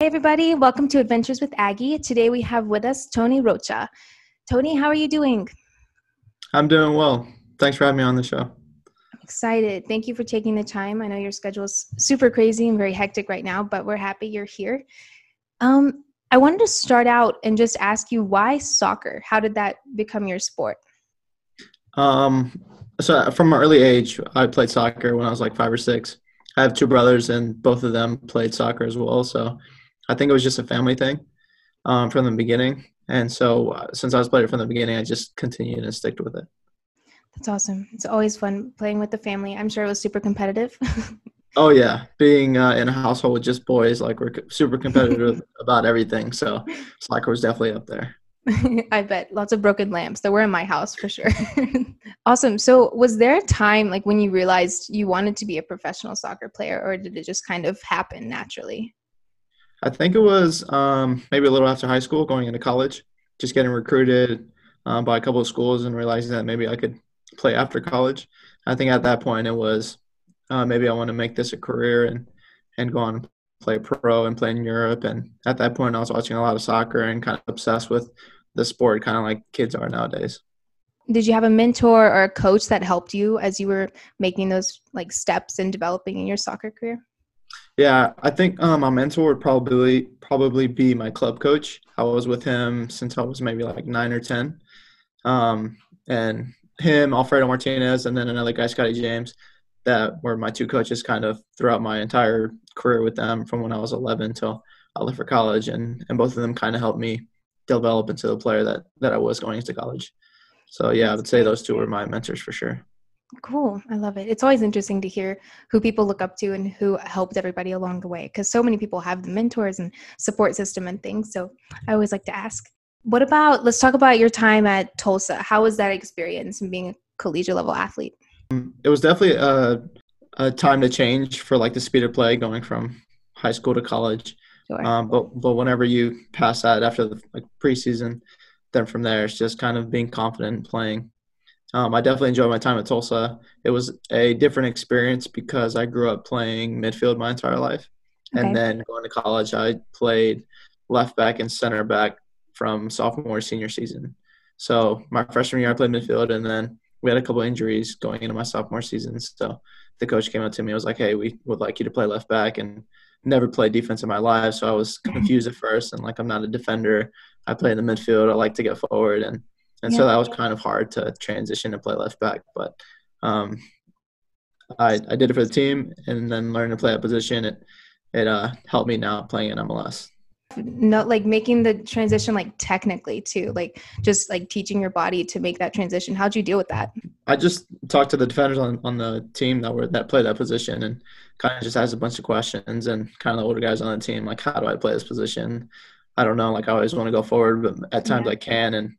Hey, everybody. Welcome to Adventures with Aggie. Today we have with us Tony Rocha. Tony, how are you doing? I'm doing well. Thanks for having me on the show. I'm excited. Thank you for taking the time. I know your schedule is super crazy and very hectic right now, but we're happy you're here. Um, I wanted to start out and just ask you why soccer? How did that become your sport? Um, so from an early age, I played soccer when I was like five or six. I have two brothers, and both of them played soccer as well. So I think it was just a family thing um, from the beginning. And so uh, since I was playing from the beginning, I just continued and sticked with it. That's awesome. It's always fun playing with the family. I'm sure it was super competitive. oh yeah, being uh, in a household with just boys, like we're super competitive about everything. So soccer was definitely up there. I bet lots of broken lamps that were in my house for sure. awesome. So, was there a time like when you realized you wanted to be a professional soccer player, or did it just kind of happen naturally? I think it was um, maybe a little after high school, going into college, just getting recruited um, by a couple of schools and realizing that maybe I could play after college. I think at that point it was uh, maybe I want to make this a career and and go on and play pro and play in Europe. And at that point, I was watching a lot of soccer and kind of obsessed with the sport, kind of like kids are nowadays. Did you have a mentor or a coach that helped you as you were making those like steps and developing in your soccer career? Yeah, I think um, my mentor would probably probably be my club coach. I was with him since I was maybe like nine or ten, um, and him, Alfredo Martinez, and then another guy, Scotty James, that were my two coaches kind of throughout my entire career with them from when I was 11 till I left for college, and and both of them kind of helped me develop into the player that that I was going into college. So yeah, I would say those two were my mentors for sure. Cool. I love it. It's always interesting to hear who people look up to and who helped everybody along the way because so many people have the mentors and support system and things. So I always like to ask. What about, let's talk about your time at Tulsa. How was that experience and being a collegiate level athlete? It was definitely a, a time to change for like the speed of play going from high school to college. Sure. Um, but but whenever you pass that after the like preseason, then from there it's just kind of being confident and playing um, I definitely enjoyed my time at Tulsa. It was a different experience because I grew up playing midfield my entire life. Okay. And then going to college, I played left back and center back from sophomore senior season. So my freshman year, I played midfield, and then we had a couple injuries going into my sophomore season. So the coach came up to me. and was like, "Hey, we would like you to play left back," and never played defense in my life, so I was confused at first. And like, I'm not a defender. I play in the midfield. I like to get forward, and and yeah. so that was kind of hard to transition and play left back. But um, I I did it for the team, and then learning to play that position. It it uh, helped me now playing in MLS. Not like making the transition like technically too, like just like teaching your body to make that transition. How'd you deal with that? I just talked to the defenders on, on the team that were that play that position and kind of just asked a bunch of questions and kind of the older guys on the team like how do I play this position? I don't know. Like I always want to go forward, but at times yeah. I can, and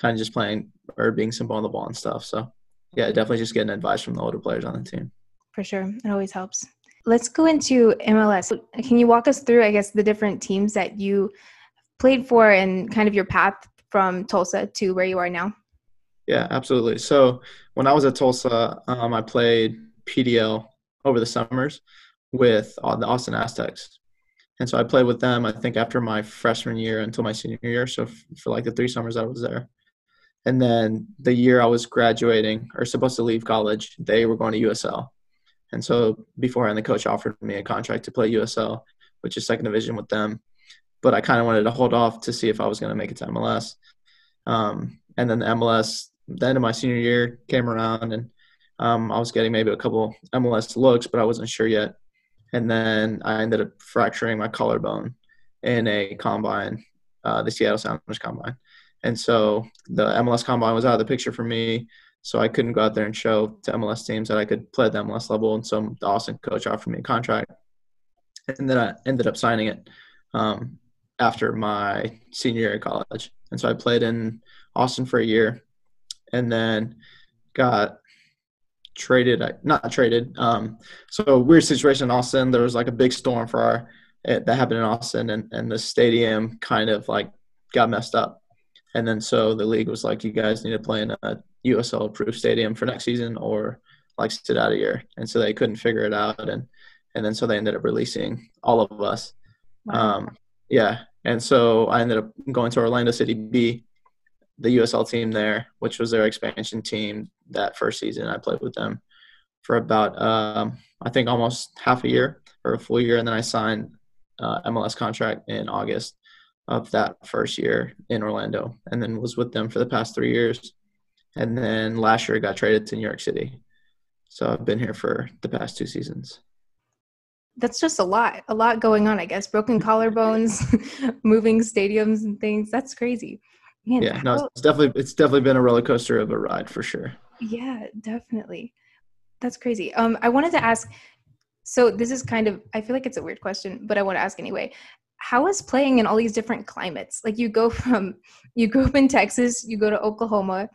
kind of just playing or being simple on the ball and stuff. So yeah, definitely just getting advice from the older players on the team. For sure. It always helps. Let's go into MLS. Can you walk us through, I guess, the different teams that you played for and kind of your path from Tulsa to where you are now? Yeah, absolutely. So when I was at Tulsa, um, I played PDL over the summers with uh, the Austin Aztex. And so I played with them, I think, after my freshman year until my senior year. So for like the three summers I was there. And then the year I was graduating or supposed to leave college, they were going to USL. And so beforehand, the coach offered me a contract to play USL, which is second division with them. But I kind of wanted to hold off to see if I was going to make it to MLS. Um, and then the MLS, the end of my senior year came around, and um, I was getting maybe a couple MLS looks, but I wasn't sure yet. And then I ended up fracturing my collarbone in a combine, uh, the Seattle Sounders combine. And so the MLS combine was out of the picture for me. So I couldn't go out there and show to MLS teams that I could play at the MLS level. And so the Austin coach offered me a contract. And then I ended up signing it um, after my senior year of college. And so I played in Austin for a year and then got traded, not traded. Um, so weird situation in Austin. There was like a big storm for our, that happened in Austin and, and the stadium kind of like got messed up and then so the league was like, you guys need to play in a USL approved stadium for next season or like sit out a year. And so they couldn't figure it out. And, and then so they ended up releasing all of us. Wow. Um, Yeah, and so I ended up going to Orlando City B, the USL team there, which was their expansion team that first season. I played with them for about um, I think almost half a year or a full year, and then I signed uh, MLS contract in August of that first year in Orlando, and then was with them for the past three years, and then last year I got traded to New York City, so I've been here for the past two seasons. That's just a lot, a lot going on. I guess broken collarbones, moving stadiums and things. That's crazy. Man, yeah, no, it's definitely it's definitely been a roller coaster of a ride for sure. Yeah, definitely. That's crazy. Um, I wanted to ask. So this is kind of I feel like it's a weird question, but I want to ask anyway. How is playing in all these different climates? Like you go from you grew up in Texas, you go to Oklahoma,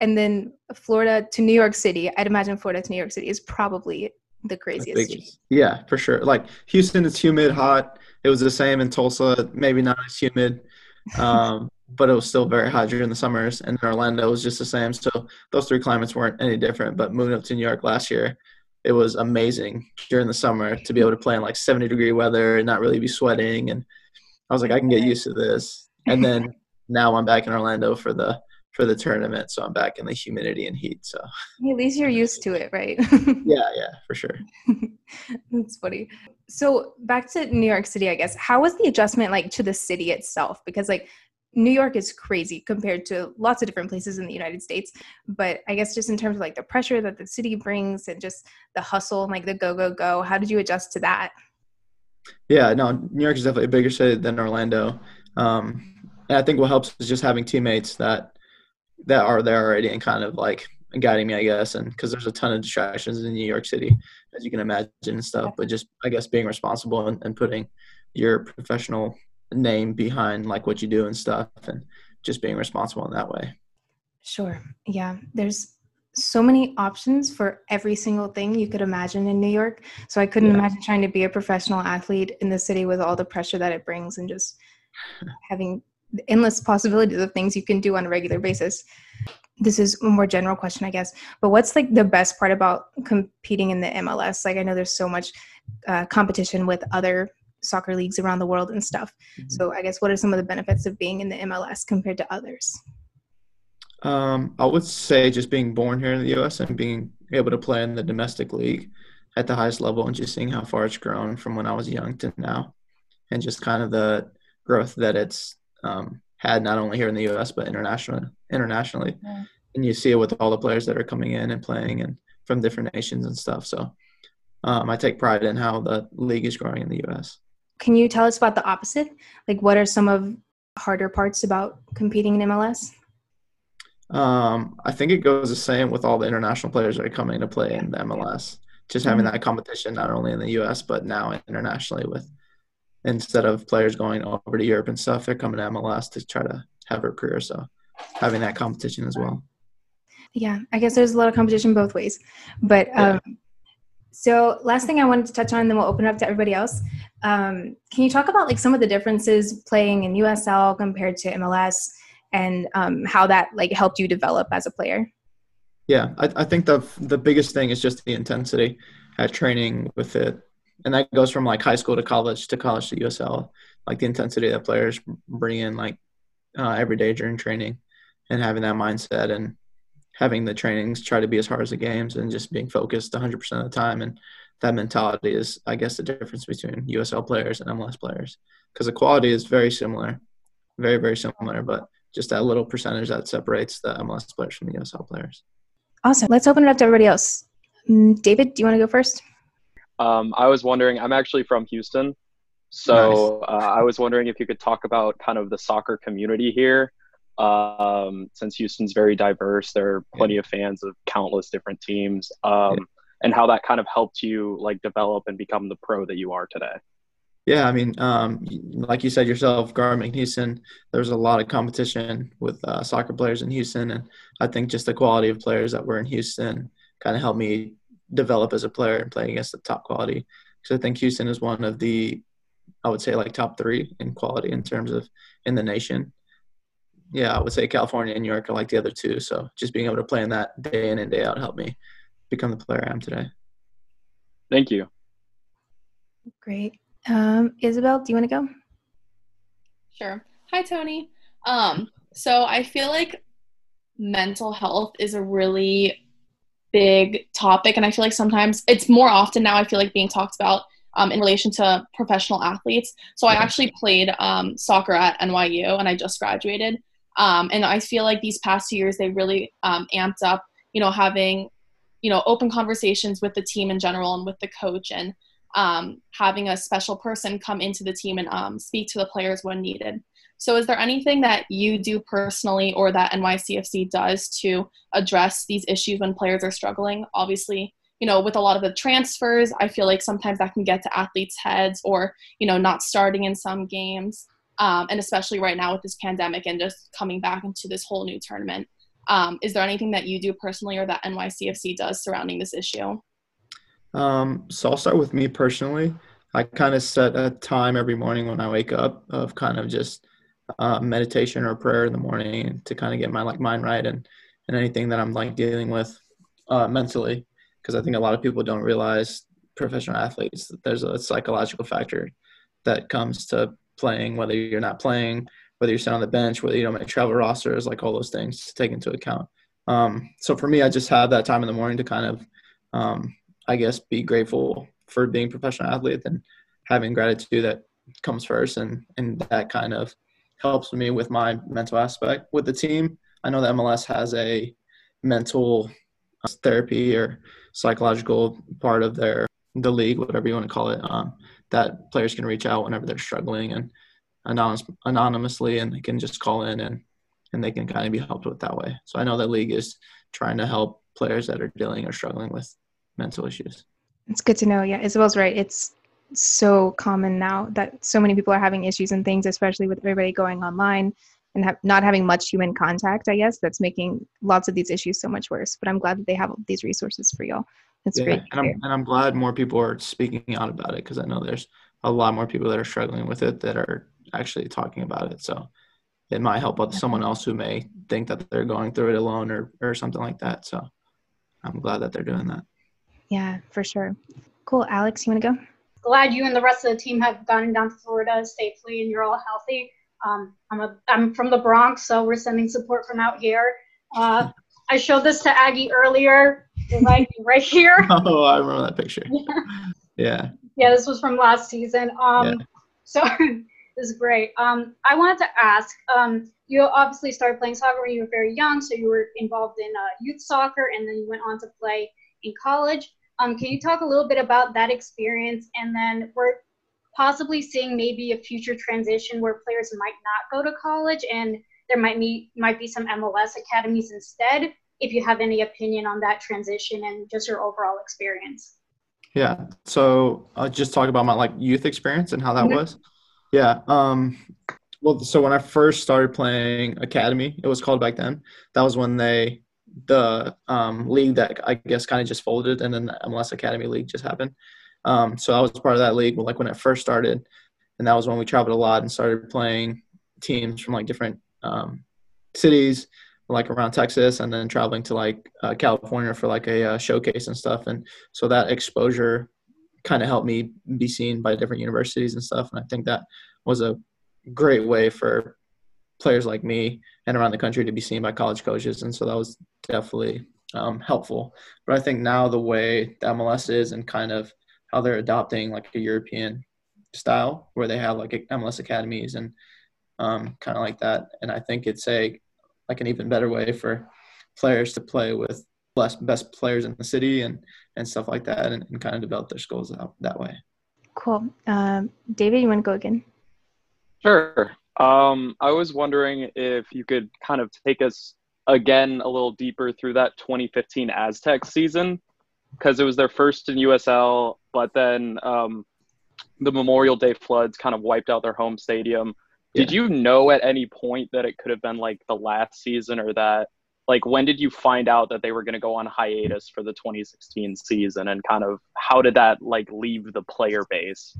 and then Florida to New York City. I'd imagine Florida to New York City is probably the craziest. Yeah, for sure. Like Houston, it's humid, hot. It was the same in Tulsa, maybe not as humid. Um, but it was still very hot during the summers. And Orlando was just the same. So those three climates weren't any different. But moving up to New York last year, it was amazing during the summer to be able to play in like 70 degree weather and not really be sweating. And I was like, I can get used to this. And then now I'm back in Orlando for the for the tournament, so I'm back in the humidity and heat. So at least you're used to it, right? yeah, yeah, for sure. That's funny. So back to New York City, I guess. How was the adjustment like to the city itself? Because like New York is crazy compared to lots of different places in the United States. But I guess just in terms of like the pressure that the city brings and just the hustle and like the go, go, go, how did you adjust to that? Yeah, no, New York is definitely a bigger city than Orlando. Um, and I think what helps is just having teammates that that are there already and kind of like guiding me, I guess. And because there's a ton of distractions in New York City, as you can imagine and stuff. But just I guess being responsible and, and putting your professional name behind like what you do and stuff and just being responsible in that way. Sure. Yeah there's so many options for every single thing you could imagine in new york so i couldn't yeah. imagine trying to be a professional athlete in the city with all the pressure that it brings and just having endless possibilities of things you can do on a regular basis. This is a more general question i guess but what's like the best part about competing in the mls like i know there's so much uh, competition with other soccer leagues around the world and stuff. Mm-hmm. So I guess what are some of the benefits of being in the MLS compared to others? Um, I would say just being born here in the U.S. and being able to play in the domestic league at the highest level and just seeing how far it's grown from when I was young to now, and just kind of the growth that it's um, had not only here in the U.S. but internationally. Internationally, yeah. and you see it with all the players that are coming in and playing and from different nations and stuff. So um, I take pride in how the league is growing in the U.S. Can you tell us about the opposite? Like, what are some of harder parts about competing in MLS? Um, I think it goes the same with all the international players that are coming to play in the MLS. Just having mm-hmm. that competition not only in the U.S. but now internationally. With instead of players going over to Europe and stuff, they're coming to MLS to try to have a career. So having that competition as well. Yeah, I guess there's a lot of competition both ways, but um, yeah. So last thing I wanted to touch on, and then we'll open it up to everybody else. Um, can you talk about like some of the differences playing in USL compared to MLS, and um, how that like helped you develop as a player? Yeah, I, I think the the biggest thing is just the intensity at training with it, and that goes from like high school to college to college to USL. Like the intensity that players bring in like uh, every day during training, and having that mindset and having the trainings try to be as hard as the games and just being focused 100% of the time. And that mentality is i guess the difference between usl players and mls players because the quality is very similar very very similar but just that little percentage that separates the mls players from the usl players. Awesome. Let's open it up to everybody else. Mm, david do you want to go first? Um, i was wondering i'm actually from houston so nice. uh, i was wondering if you could talk about kind of the soccer community here um, since Houston's very diverse, there are plenty yeah. of fans of countless different teams, um, yeah. and how that kind of helped you like develop and become the pro that you are today. Yeah, I mean, um, like you said yourself, growing in Houston, there's a lot of competition with uh, soccer players in Houston, and I think just the quality of players that were in Houston kind of helped me develop as a player and play against the top quality. Because I think Houston is one of the, I would say, like top three in quality in terms of in the nation yeah, I would say California and New York are like the other two. So just being able to play in that day in and day out helped me become the player I am today. Thank you. Great. Um, Isabel, do you want to go? Sure. Hi, Tony. Um, so I feel like mental health is a really big topic, and I feel like sometimes it's more often now. I feel like being talked about um, in relation to professional athletes. So I actually played um, soccer at NYU, and I just graduated. Um, and I feel like these past years they really um, amped up, you know, having you know open conversations with the team in general and with the coach and um, having a special person come into the team and um, speak to the players when needed. So, is there anything that you do personally or that NYCFC does to address these issues when players are struggling? Obviously, you know, with a lot of the transfers, I feel like sometimes that can get to athletes' heads or, you know, not starting in some games. Um, and especially right now with this pandemic and just coming back into this whole new tournament. Um, is there anything that you do personally or that NYCFC does surrounding this issue? Um, so I'll start with me personally. I kind of set a time every morning when I wake up of kind of just uh, meditation or prayer in the morning to kind of get my like mind right and and anything that I'm like dealing with uh, mentally because I think a lot of people don't realize professional athletes there's a psychological factor that comes to playing whether you're not playing whether you're sitting on the bench whether you don't make travel rosters like all those things to take into account um, so for me I just have that time in the morning to kind of um, I guess, be grateful for being a professional athlete and having gratitude that comes first. And, and that kind of helps me with my mental aspect. With the team, I know that MLS has a mental therapy or psychological part of their the league, whatever you want to call it, um, that players can reach out whenever they're struggling and anonymous, anonymously, and they can just call in and and they can kind of be helped with that way. So I know that league is trying to help players that are dealing or struggling with mental issues. It's good to know. Yeah, Isabel's right. It's so common now that so many people are having issues and things, especially with everybody going online and have, not having much human contact. I guess that's making lots of these issues so much worse. But I'm glad that they have these resources for y'all. It's yeah, great. And I'm, and I'm glad more people are speaking out about it because I know there's a lot more people that are struggling with it that are actually talking about it. So it might help out someone else who may think that they're going through it alone or, or something like that. So I'm glad that they're doing that. Yeah, for sure. Cool. Alex, you want to go? Glad you and the rest of the team have gotten down to Florida safely and you're all healthy. Um, I'm, a, I'm from the Bronx, so we're sending support from out here. Uh, I showed this to Aggie earlier, right, right here. Oh, I remember that picture. Yeah. Yeah, this was from last season. Um, yeah. So this is great. Um, I wanted to ask, um, you obviously started playing soccer when you were very young, so you were involved in uh, youth soccer, and then you went on to play in college. Um, can you talk a little bit about that experience? And then we're possibly seeing maybe a future transition where players might not go to college and there might be might be some MLS academies instead. If you have any opinion on that transition and just your overall experience. Yeah. So I'll just talk about my like youth experience and how that mm-hmm. was. Yeah. Um, well, so when I first started playing academy, it was called back then. That was when they the um, league that I guess kind of just folded, and then the MLS Academy League just happened. Um, so I was part of that league, like when it first started, and that was when we traveled a lot and started playing teams from like different um, cities, like around Texas, and then traveling to like uh, California for like a uh, showcase and stuff. And so that exposure kind of helped me be seen by different universities and stuff. And I think that was a great way for players like me and around the country to be seen by college coaches. And so that was definitely um, helpful. But I think now the way the MLS is and kind of how they're adopting like a European style where they have like MLS academies and um, kind of like that. And I think it's a like an even better way for players to play with best best players in the city and and stuff like that and, and kind of develop their skills out that way. Cool. Um, David, you want to go again? Sure. Um, I was wondering if you could kind of take us again a little deeper through that 2015 Aztex season because it was their first in USL, but then um, the Memorial Day floods kind of wiped out their home stadium. Yeah. Did you know at any point that it could have been like the last season or that? Like, when did you find out that they were going to go on hiatus for the 2016 season, and kind of how did that like leave the player base?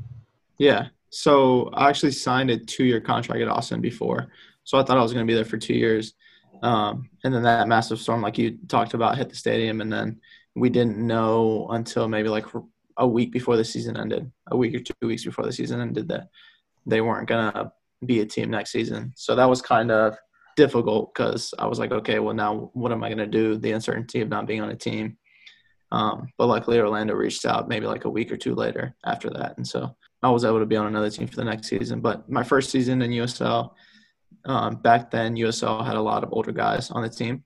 Yeah, so I actually signed a two-year contract at Austin before, so I thought I was going to be there for two years. Um, and then that massive storm, like you talked about, hit the stadium, and then we didn't know until maybe like a week before the season ended, a week or two weeks before the season ended, that they weren't gonna be a team next season. So that was kind of difficult because I was like, okay, well now what am I going to do? The uncertainty of not being on a team. Um, but luckily Orlando reached out maybe like a week or two later after that, and so I was able to be on another team for the next season. But my first season in USL, um, back then USL had a lot of older guys on the team,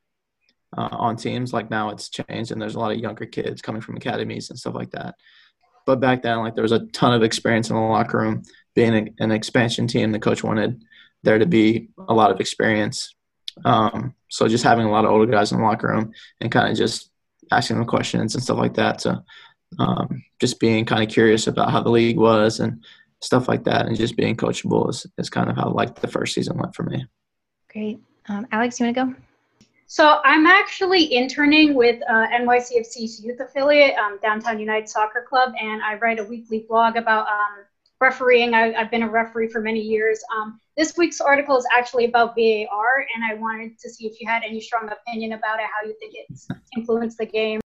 uh, on teams. Like now it's changed, and there's a lot of younger kids coming from academies and stuff like that. But back then, like there was a ton of experience in the locker room. Being an expansion team, the coach wanted there to be a lot of experience. Um, so just having a lot of older guys in the locker room and kind of just asking them questions and stuff like that. So um, just being kind of curious about how the league was and stuff like that, and just being coachable is, is kind of how like the first season went for me. Great, um, Alex, you want to go? So I'm actually interning with uh, NYCFC's youth affiliate, um, Downtown United Soccer Club, and I write a weekly blog about um, refereeing. I, have been a referee for many years. Um, this week's article is actually about VAR, and I wanted to see if you had any strong opinion about it, how you think it's influenced the game.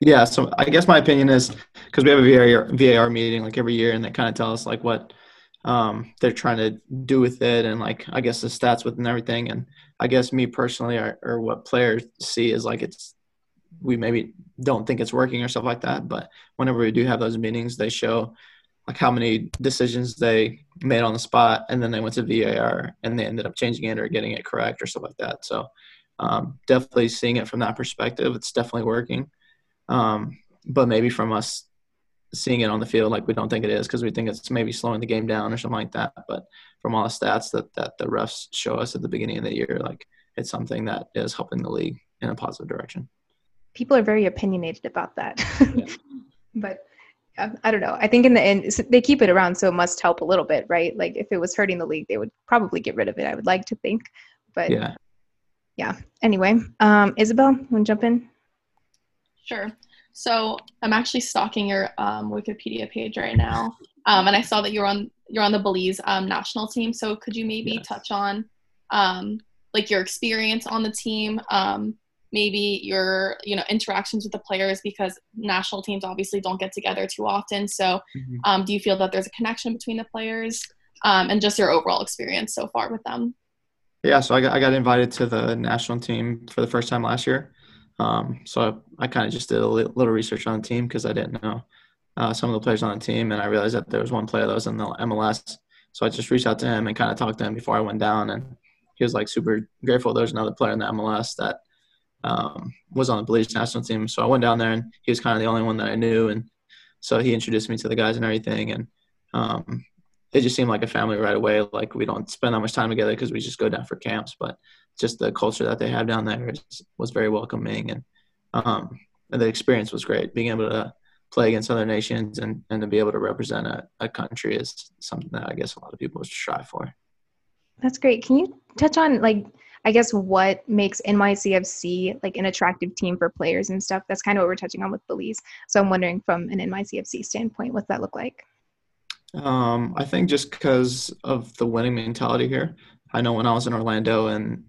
Yeah, so I guess my opinion is because we have a VAR, VAR meeting like every year, and they kind of tell us like what um, they're trying to do with it, and like I guess the stats with and everything. And I guess me personally, or, or what players see is like it's we maybe don't think it's working or stuff like that. But whenever we do have those meetings, they show like how many decisions they made on the spot, and then they went to VAR and they ended up changing it or getting it correct or stuff like that. So um, definitely seeing it from that perspective, it's definitely working. Um, but maybe from us seeing it on the field, like we don't think it is because we think it's maybe slowing the game down or something like that. But from all the stats that that the refs show us at the beginning of the year, like it's something that is helping the league in a positive direction. People are very opinionated about that, yeah. but I don't know. I think in the end they keep it around, so it must help a little bit, right? Like if it was hurting the league, they would probably get rid of it. I would like to think, but yeah, yeah. Anyway, um, Isabel, want to jump in? Sure. So I'm actually stalking your um, Wikipedia page right now, um, and I saw that you're on you're on the Belize um, national team. So could you maybe yes. touch on um, like your experience on the team, um, maybe your you know interactions with the players because national teams obviously don't get together too often. So mm-hmm. um, do you feel that there's a connection between the players and just your overall experience so far with them? Yeah, so I got, I got invited to the national team for the first time last year. Um, so I, I kind of just did a little research on the team because I didn't know uh, some of the players on the team, and I realized that there was one player that was in the MLS. So I just reached out to him and kind of talked to him before I went down, and he was like super grateful. There's another player in the MLS that um, was on the Belize national team. So I went down there, and he was kind of the only one that I knew, and so he introduced me to the guys and everything, and um, it just seemed like a family right away. Like we don't spend that much time together because we just go down for camps, but just the culture that they have down there was very welcoming, and, um, and the experience was great. Being able to play against other nations and, and to be able to represent a, a country is something that I guess a lot of people strive for. That's great. Can you touch on like I guess what makes NYCFC like an attractive team for players and stuff? That's kind of what we're touching on with Belize. So I'm wondering from an NYCFC standpoint, what's that look like? Um, I think just because of the winning mentality here. I know when I was in Orlando and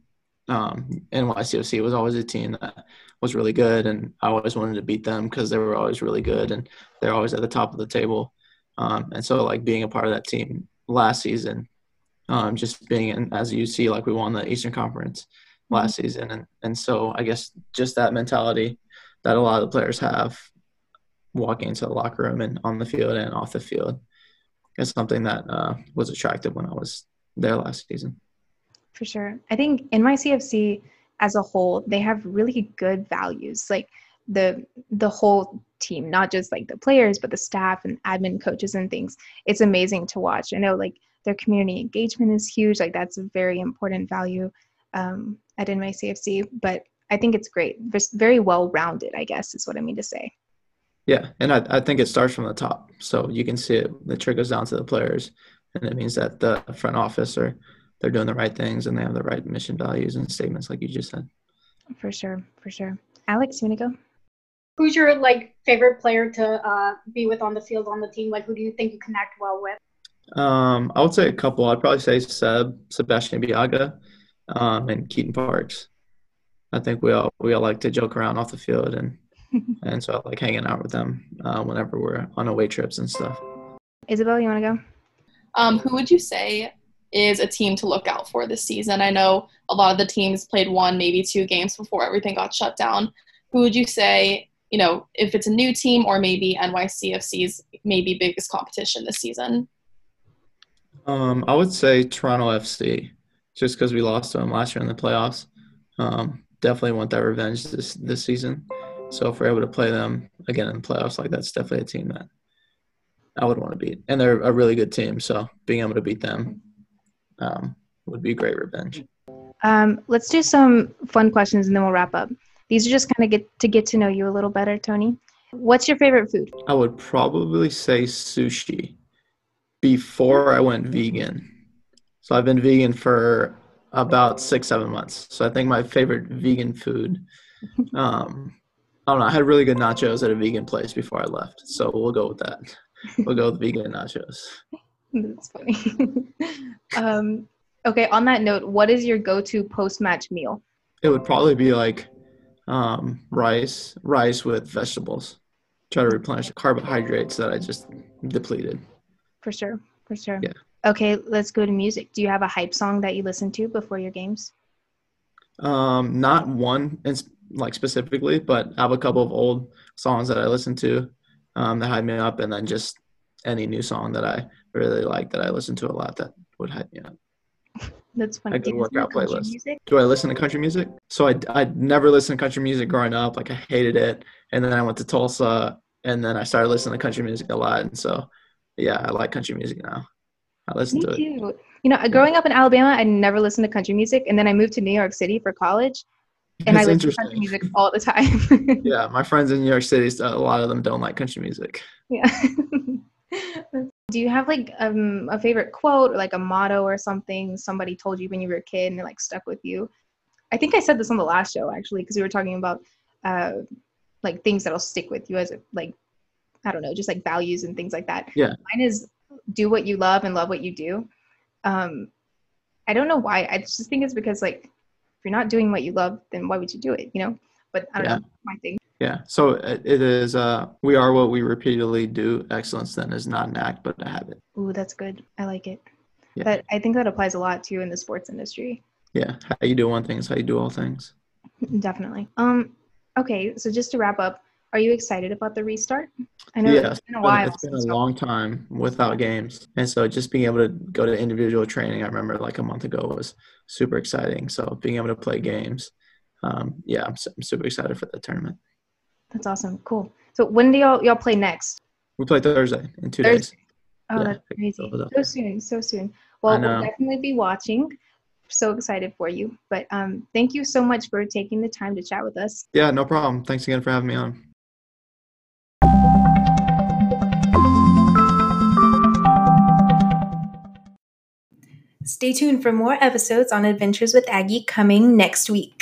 um, NYCFC was always a team that was really good, and I always wanted to beat them because they were always really good and they're always at the top of the table. Um, and so, like being a part of that team last season, um, just being in, as you see, like we won the Eastern Conference last mm-hmm. season, and and so I guess just that mentality that a lot of the players have walking into the locker room and on the field and off the field is something that uh, was attractive when I was there last season. For sure. I think NYCFC as a whole, they have really good values. Like the the whole team, not just like the players, but the staff and admin coaches and things. It's amazing to watch. I know like their community engagement is huge. Like that's a very important value um, at NYCFC. But I think it's great. Just very well rounded, I guess is what I mean to say. Yeah, and I, I think it starts from the top. So you can see it, it trickles down to the players. And it means that the front office or they're doing the right things and they have the right mission values and statements like you just said for sure for sure alex you want to go who's your like favorite player to uh, be with on the field on the team like who do you think you connect well with um, i would say a couple i'd probably say seb sebastien ibeagha um, and keaton parks i think we all we all like to joke around off the field and and so I like hanging out with them uh, whenever we're on away trips and stuff isabel you want to go um, who would you say is a team to look out for this season? I know a lot of the teams played one, maybe two games before everything got shut down. Who would you say, you know, if it's a new team or maybe NYCFC's maybe biggest competition this season? Um, I would say Toronto FC, just because we lost to them last year in the playoffs. Um, definitely want that revenge this this season. So if we're able to play them again in the playoffs, like that's definitely a team that I would want to beat, and they're a really good team. So being able to beat them um, would be great revenge. Um, let's do some fun questions and then we'll wrap up. These are just kind of get to get to know you a little better, Tony. What's your favorite food? I would probably say sushi before I went vegan. So I've been vegan for about six, seven months. So I think my favorite vegan food, um, I don't know. I had really good nachos at a vegan place before I left. So we'll go with that. We'll go with vegan nachos. That's funny. um, okay, on that note, what is your go to post match meal? It would probably be like um, rice, rice with vegetables. Try to replenish the carbohydrates that I just depleted. For sure, for sure. Yeah. Okay, let's go to music. Do you have a hype song that you listen to before your games? Um, not one like specifically, but I have a couple of old songs that I listen to um, that hype me up, and then just any new song that I really like that I listen to a lot that would hype me up. That's funny. A good workout playlist. Music? Do I listen to country music? So I I never listened to country music growing up. Like I hated it, and then I went to Tulsa, and then I started listening to country music a lot, and so yeah, I like country music now. I listen Me to too. it. You know, growing up in Alabama, I never listened to country music, and then I moved to New York City for college, and That's I listen to country music all the time. yeah, my friends in New York City, a lot of them don't like country music. Yeah. Do you have like um, a favorite quote or like a motto or something somebody told you when you were a kid and it like stuck with you? I think I said this on the last show actually because we were talking about uh, like things that'll stick with you as a, like I don't know, just like values and things like that. Yeah. Mine is do what you love and love what you do. Um, I don't know why. I just think it's because like if you're not doing what you love, then why would you do it? You know. But I don't yeah. know my thing. Yeah. So it is. Uh, we are what we repeatedly do. Excellence then is not an act, but a habit. Ooh, that's good. I like it. Yeah. But I think that applies a lot too in the sports industry. Yeah. How you do one thing is how you do all things. Definitely. Um. Okay. So just to wrap up, are you excited about the restart? I know yeah, it's been a while. It's been a long time without games, and so just being able to go to individual training, I remember like a month ago was super exciting. So being able to play games, um, yeah, I'm, I'm super excited for the tournament. That's awesome. Cool. So when do y'all y'all play next? We play Thursday in two Thursday. days. Oh, yeah, that's crazy. So soon, so soon. Well, we'll definitely be watching. So excited for you. But um, thank you so much for taking the time to chat with us. Yeah, no problem. Thanks again for having me on. Stay tuned for more episodes on Adventures with Aggie coming next week.